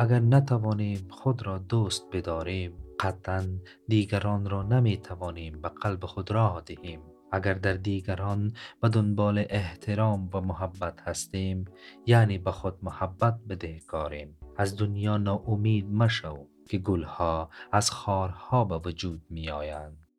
اگر نتوانیم خود را دوست بداریم قطعا دیگران را نمی توانیم به قلب خود راه دهیم اگر در دیگران به دنبال احترام و محبت هستیم یعنی به خود محبت بده کاریم. از دنیا ناامید مشو که گلها از خارها به وجود می آیند